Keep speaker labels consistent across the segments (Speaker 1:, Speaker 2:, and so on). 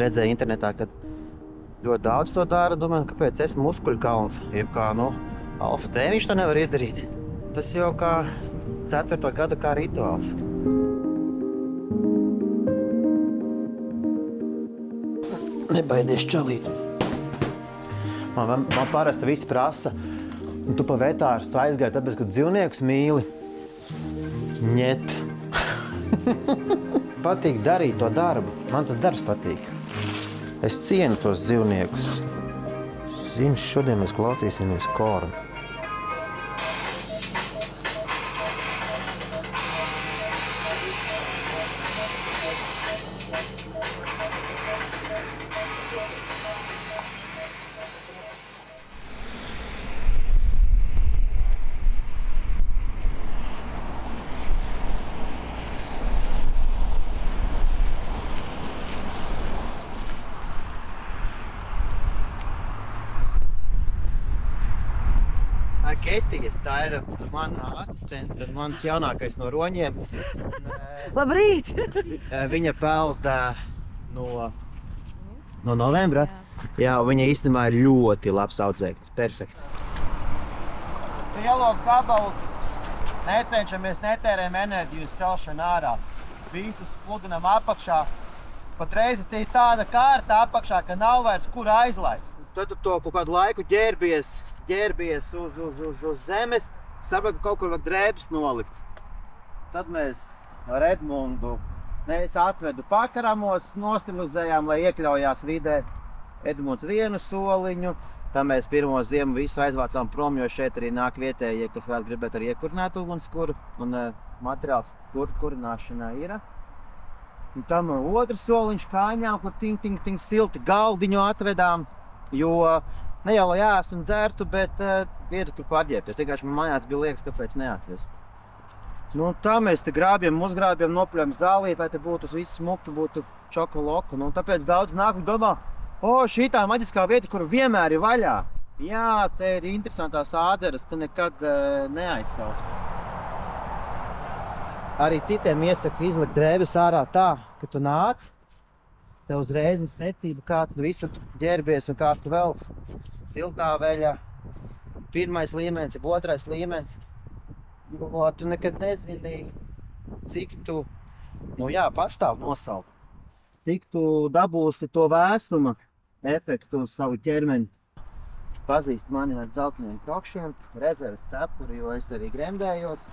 Speaker 1: redzēju internetā, ka ļoti daudz to dara. Domāju, kāpēc es muskuļkalns, jeb kā nu, alfa tēviņš to nevar izdarīt. Tas jau kā 4. gada kā rituāls. Nebaidies čalīt. Man, man, man parasti viss prasa, un tu pa vetāru tu aizgāji tāpēc, ka dzīvniekus mīli. Ņet. patīk darīt to darbu. Man tas darbs patīk. Es cienu tos dzīvniekus. Zini, šodien mēs klausīsimies kornu. Ketija, tā ir mana asistente, mans jaunākais no roņiem. Un,
Speaker 2: Labrīt!
Speaker 1: eh, viņa peld eh, no, no novembra. Jā, un viņa īstenībā ir ļoti labs audzēknis. Perfekts. Lielot gabalu necenšamies, netērējam enerģiju uz celšanu ārā. Visus pludinam apakšā. Patreiz ir tāda kārta apakšā, ka nav vairs kur aizlaist. Tad tu to kaut kādu laiku ģērbies, ģērbies uz, uz, uz, uz zemes, saproti, ka kaut kur vajag drēbes nolikt. Tad mēs ar Edmundu mēs atvedu pakaramos, nostilizējām, lai iekļaujās vidē. Edmunds vienu soliņu, tad mēs pirmo ziemu visu aizvācām prom, jo šeit arī nāk vietējie, kas varētu gribēt arī iekurināt ugunskura. Un uh, materiāls tur kurināšanai ir. Un tam otrs soliņš kājām, kur ting, ting, ting silti galdiņu atvedām. Jo ne jau lai ēstu un dzertu, bet uh, vietu, kur pārģērbties. Vienkārši man mājās bija liekas, kāpēc neatvest. Nu, tā mēs te grābjam, uzgrābjam, nopļam zālīt, lai te būtu viss smuki, būtu čokolāde. Nu, tāpēc daudz nāk un domā, o, šī tā maģiskā vieta, kur vienmēr ir vaļā. Jā, te ir interesantās āderes, te nekad uh, neaizsals. Arī citiem iesaku izlikt drēbes ārā tā, ka tu nāc, tev uzreiz ir secība, kā tu visu ģērbies un kā tu velc. Siltā veļa, pirmais līmenis, jeb otrais līmenis. Jo tu nekad nezini, cik tu, nu jā, pastāv nosaukt. Cik tu dabūsi to vēstuma efektu uz savu ķermeni. Pazīst mani ar zeltainiem krokšiem, rezerves cepuri, jo es arī gremdējos.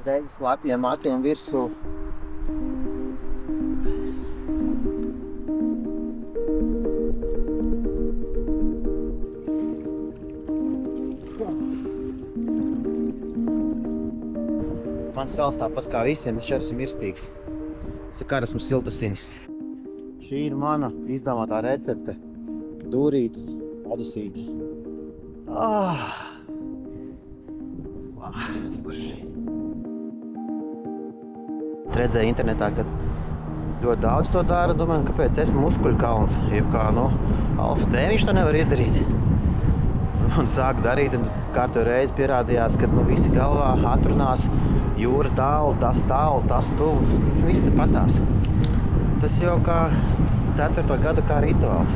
Speaker 1: Uzreiz slapjiem matiem virsū. Man sāls tāpat kā visiem, es šeit esmu mirstīgs. Kā esmu siltasins. Šī ir mana izdomātā recepte. Dūrītas, padusīti. Ah! Ah, redzēju internetā, ka ļoti daudz to dara. Domāju, kāpēc es esmu muskuļkalns. Jeb kā nu, alfa tēviņš to nevar izdarīt. Un sāku darīt, kārtu reizi pierādījās, ka nu, visi galvā atrunās jūra tālu, tas tālu, tas tuvu. Viss patās. Tas jau kā 4. gada kā rituāls.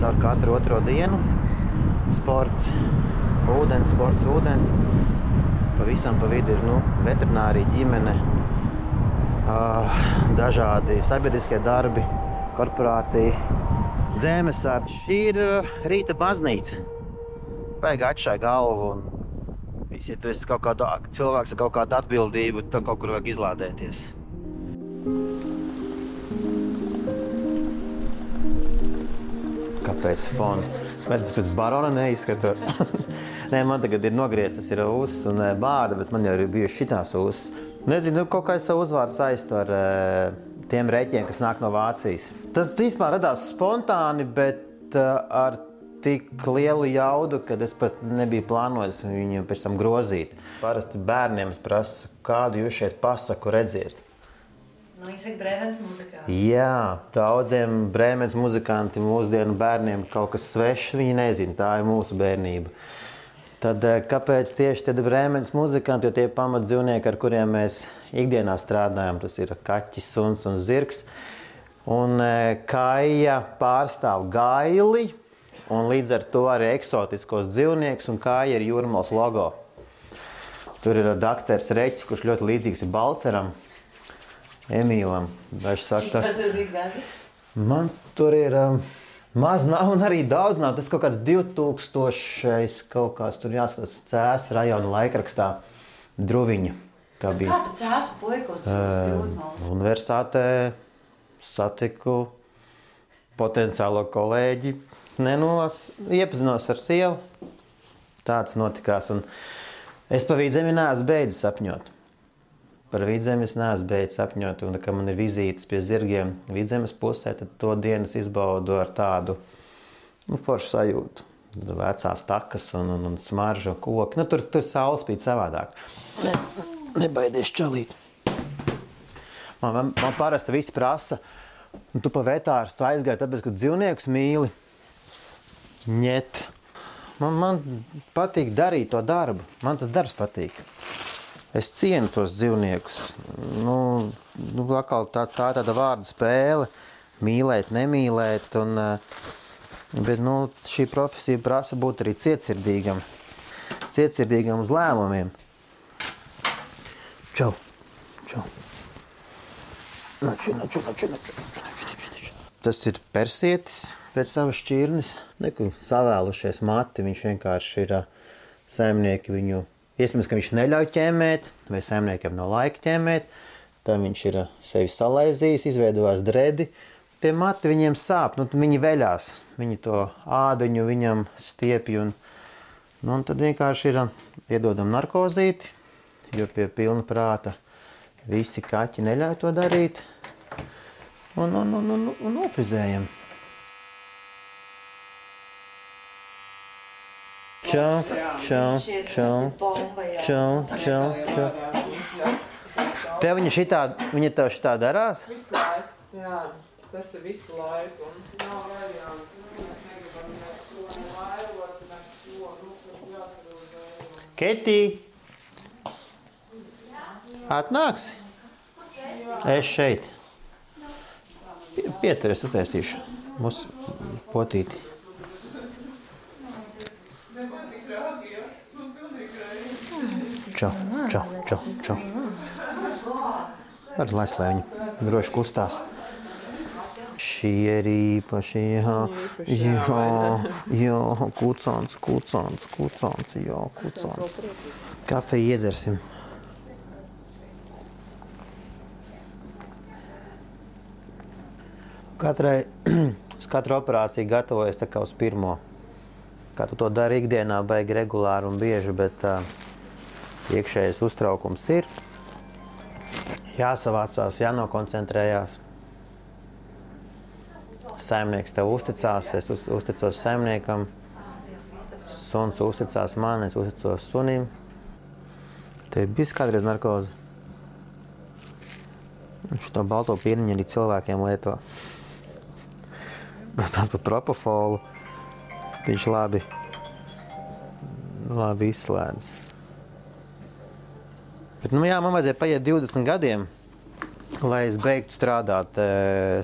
Speaker 1: Caur katru otro dienu sports, ūdens, sports, ūdens. Pavisam pa vidu ir nu, veterinārija, ģimene, dažādi sabiedriskie darbi, korporācija, zemesardze. Šī ir rīta baznīca. Vajag atšķirt galvu. Un visi, ja tu esi kaut kāda cilvēks ar kaut kādu atbildību, tad kaut kur vajag izlādēties. Kāpēc? Vai tas pēc barona neizskatās? Nē, man tagad ir nogrieztas ir ūsas un eh, bārda, bet man jau ir bijušas šitās ūsas. Nezinu, nu, kaut kā es savu uzvārdu saistu ar eh, tiem reķiem, kas nāk no Vācijas. Tas vispār radās spontāni, bet eh, ar tik lielu jaudu, ka es pat nebiju plānojis viņu pēc tam grozīt. Parasti bērniem es prasu, kādu jūs šeit pasaku redziet.
Speaker 2: Nu.
Speaker 1: Jā, daudziem brīvības muzikantiem, mūsdienu bērniem kaut kas svešs. Viņi nezina, tā ir mūsu bērnība. Tad eh, kāpēc tieši tādi brīvības muzikanti, jo tie ir pamatdzīvnieki, ar kuriem mēs ikdienā strādājam, tas ir kaķis, suns un zirgs. Un e, Kaija pārstāv gaili, un līdz ar to arī eksotiskos dzīvniekus, un Kaija ir jūrmālas logo. Tur ir doktors Reķis, kurš ļoti līdzīgs ir Balceram, Emīlam. Viņš saka, tas man tur ir um, maz nav un arī daudz nav. Tas kaut kāds 2000 kaut kāds tur jāskatās cēs rajona laikrakstā Druviņa. Kā bija
Speaker 2: Kā tu cēsu puiku uz uz jūrmālu?
Speaker 1: universitātē satiku potenciālo kolēģi. Nenos, iepazinos ar sievu. Tāds notikās. Un es pa vidzemi neesmu beidzis sapņot. Par vidzemi es neesmu beidzis sapņot. Un, kad man ir vizītes pie zirgiem vidzemes pusē, tad to dienas izbaudu ar tādu nu, foršu sajūtu. Vecās takas un, un, un smaržu koku. Nu, tur tur saules spīd savādāk. Ne, nebaidies čalīt. Man, man, man parasti viss prasa, un tu pa vetāru tu aizgāji, tāpēc, ka dzīvniekus mīli. Ņet. Man, man patīk darīt to darbu. Man tas darbs patīk. Es cienu tos dzīvniekus. Nu, nu, atkal tā, tā ir tāda vārdu spēle. Mīlēt, nemīlēt. Un, eh, bet nu, šī profesija prasa būt arī cietsirdīgam. Cietsirdīgam uz lēmumiem. Čau! Čau! Naču, naču, naču, naču, naču, naču. Tas ir persietis pēc savas šķirnes. Nekur savēlušies mati. Viņš vienkārši ir saimnieki viņu. Iespējams, ka viņš neļauj ķēmēt, vai saimniekiem nav laika ķēmēt. Tad viņš ir sevi salaizījis, izveidojis dredi. Tie mati viņiem sāp, nu, viņi veļās. Viņi to ādaņu viņam stiepj. Un, nu, un tad vienkārši ir iedodam narkozīti, jo pie pilna prāta visi kaķi neļauj to darīt. Un, un, un, un, un nofrizējam. Čau, čau, čau, čau, čau, čau. Tev viņa šitā, viņa tev šitā darās?
Speaker 3: Visu laiku. Jā, tas ir visu laiku. Un nav variantu.
Speaker 1: Ketī! Atnāksi? Es šeit. Pie- Pieturies, uztaisīšu. Mūsu potīti. Čau, čau, čau, čau. Var laist, lai viņi droši kustās. Šie ir īpaši, jā, jā, jā, kucāns, kucāns, kucāns, jā, kucāns. Kafeju iedzersim. Katrai, katru operāciju gatavojas tā kā uz pirmo. Kā tu to dari ikdienā, baigi regulāri un bieži, bet uh, iekšējais uztraukums ir. Jāsavācās, jānokoncentrējās. Saimnieks tev uzticās, es uz, uzticos saimniekam. Suns uzticās man, es uzticos sunim. Tev bija kādreiz narkoze? Šo balto pieniņu arī cilvēkiem lieto. Tas tāds par propofolu. Viņš labi, labi izslēdz. Bet, nu, jā, man vajadzēja paiet 20 gadiem, lai es beigtu strādāt e,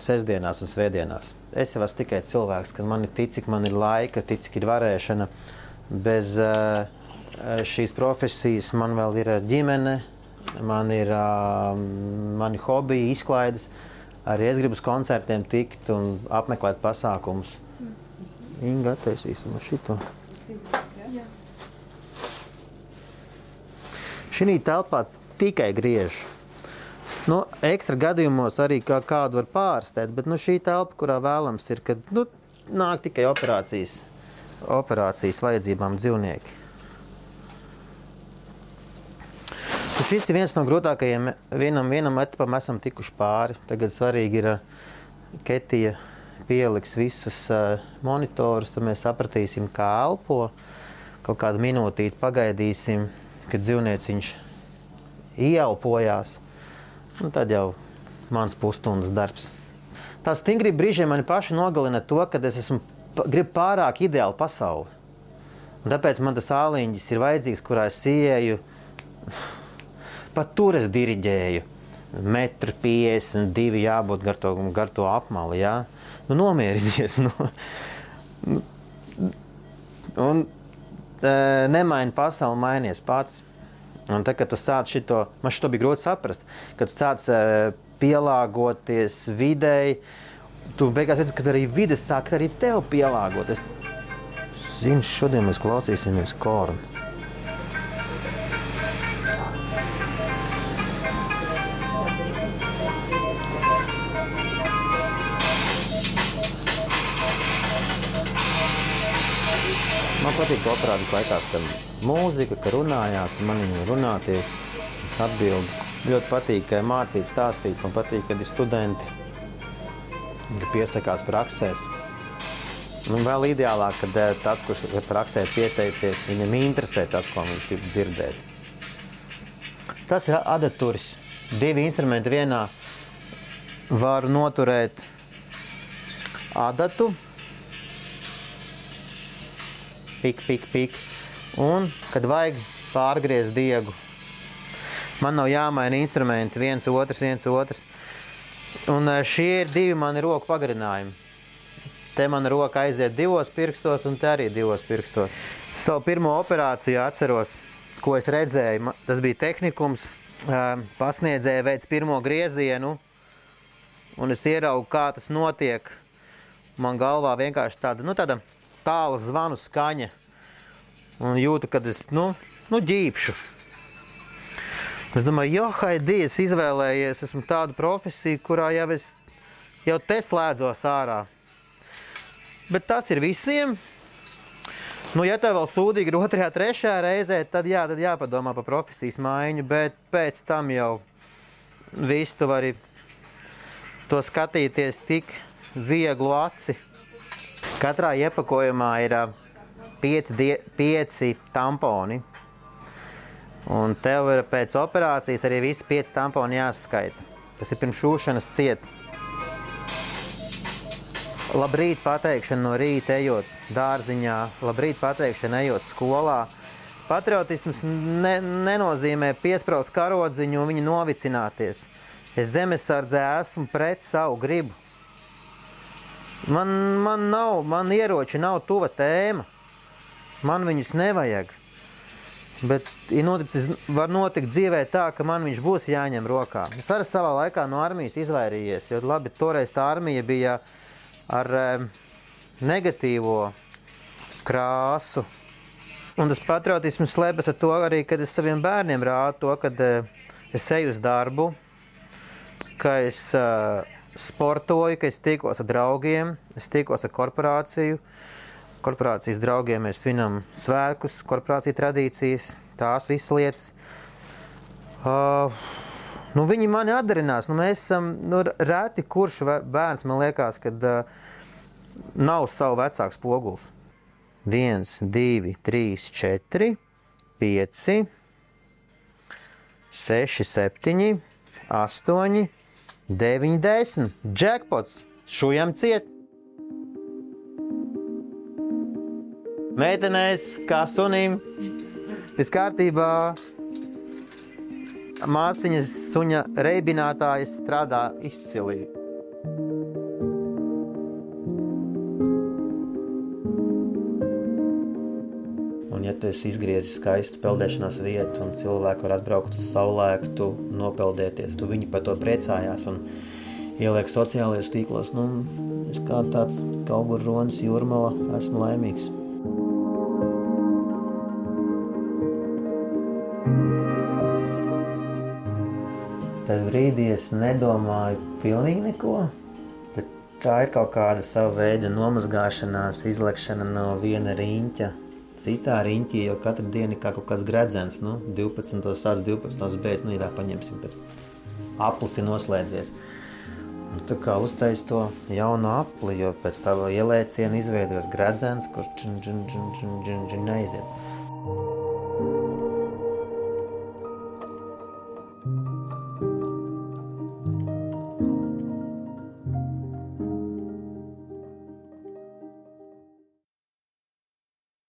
Speaker 1: sestdienās un svētdienās. Es jau esmu tikai cilvēks, kad man ir tic, cik man ir laika, tic, cik ir varēšana. Bez e, šīs profesijas man vēl ir ģimene, man ir uh, mani hobiji, izklaides. Arī es gribu uz koncertiem tikt un apmeklēt pasākumus. Inga attaisīsim šito. Šī telpā tikai griež. Nu, ekstra gadījumos arī kā kādu var pārstēt, bet nu, šī telpa, kurā vēlams, ir, kad nu, nāk tikai operācijas, operācijas vajadzībām dzīvnieki. Nu, šis ir viens no grūtākajiem. Vienam, vienam etapam esam tikuši pāri. Tagad svarīgi ir, ka Ketija pieliks visus uh, monitorus, tad mēs sapratīsim, kā elpo. Kaut kādu minūtīti pagaidīsim, kad dzīvnieciņš ieelpojās. Nu, tad jau mans pusstundas darbs. Tā stingrība brīžiem man paši nogalina to, ka es esmu gribu pārāk ideālu pasauli. Un tāpēc man tas āliņģis ir vajadzīgs, kurā es ieeju. Pat tur es diriģēju. metru 52 jābūt gar to, gar to apmali. Jā? Nu, nomierinies. Nu. Un e, nemaini pasauli, mainies pats. Un tad, kad tu sāc šito, man šito bija grūti saprast, kad tu sāc e, pielāgoties videi, tu beigās redzi, ka arī vides sāk arī tev pielāgoties. Zini, šodien mēs klausīsimies kornu. Operācijas laikā, ka mūzika, ka runājās, man viņa runāties, es atbildu. Ļoti patīk mācīt, stāstīt, man patīk, kad ir studenti, ka piesakās praksēs. Nu, vēl ideālāk, kad eh, tas, kurš praksē pieteicies, viņam interesē tas, ko viņš grib dzirdēt. Tas ir adaturis. Divi instrumenti vienā var noturēt adatu, pik, pik, pik. Un, kad vajag pārgriezt diegu, man nav jāmaina instrumenti, viens otrs, viens otrs. Un eh, šie ir divi mani roku pagarinājumi. Te mana roka aiziet divos pirkstos, un te arī divos pirkstos. Savu pirmo operāciju atceros, ko es redzēju. Tas bija tehnikums. Eh, pasniedzēja veids pirmo griezienu, un es ieraugu, kā tas notiek. Man galvā vienkārši tāda, nu, tāda tāla zvanu skaņa. Un jūtu, kad es nu, nu, ģīpšu. Es domāju, jo, Haidī, es izvēlējies, esmu tādu profesiju, kurā jau es jau te slēdzos ārā. Bet tas ir visiem. Nu, ja tev vēl sūdīgi ir otrajā, trešajā reizē, tad, jā, tad jāpadomā par profesijas maiņu, bet pēc tam jau visu tu vari to skatīties tik vieglu aci. Katrā iepakojumā ir pieci, die, pieci tamponi. Un tev ir pēc operācijas arī visi pieci tamponi jāskaita. Tas ir pirms šūšanas cieta. Labrīt, pateikšana no rīta, ejot dārziņā, labrīt, pateikšana, ejot skolā. Patriotisms ne, nenozīmē piesprāst karodziņu un viņu novicināties. Es zemesardzē esmu pret savu gribu. Man, man nav, man ieroči nav tuva tēma. Man viņus nevajag. Bet ir noticis, var notikt dzīvē tā, ka man viņš būs jāņem rokā. Es arī savā laikā no armijas izvairījies, jo labi, toreiz tā armija bija ar negatīvo krāsu. Un tas patriotisms slēpjas ar to arī, kad es saviem bērniem rādu to, kad es eju uz darbu, ka es uh, sportoju, ka es tikos ar draugiem, es tikos ar korporāciju. Korporācijas draugiem mēs svinam svētkus, korporāciju tradīcijas, tās visas lietas. Uh, Nu, viņi mani atdarinās. Nu, mēs esam nu, reti, kurš bērns man liekas, kad uh, nav savu vecāku spogulis. 1, 2, 3, 4, 5, 6, 7, 8, 9, 10. Jackpots šujam ciet. Meitenēs, kā sunim, viss kārtībā māsiņas suņa reibinātājs strādā izcili. Tu esi izgriezis skaistu peldēšanās vietu un cilvēki var atbraukt uz saulēktu, nopeldēties, tu viņi par to priecājās un ieliek sociālajos tīklos, nu, es kā tāds kaugur ronis jūrmala esmu laimīgs. Tad brīdī es nedomāju pilnīgi neko. Tā ir kaut kāda sava veida nomazgāšanās, izlekšana no viena riņķa citā riņķī, jo katru dienu kā kaut kāds gredzens, nu, 12. sāc 12. beidz, nu, tā paņemsim, pēc aplis ir noslēdzies. Un tu kā uztais to jaunu apli, jo pēc tava ielēciena izveidojas gredzens, kurš džin, džin, džin, džin, džin, džin, neiziet.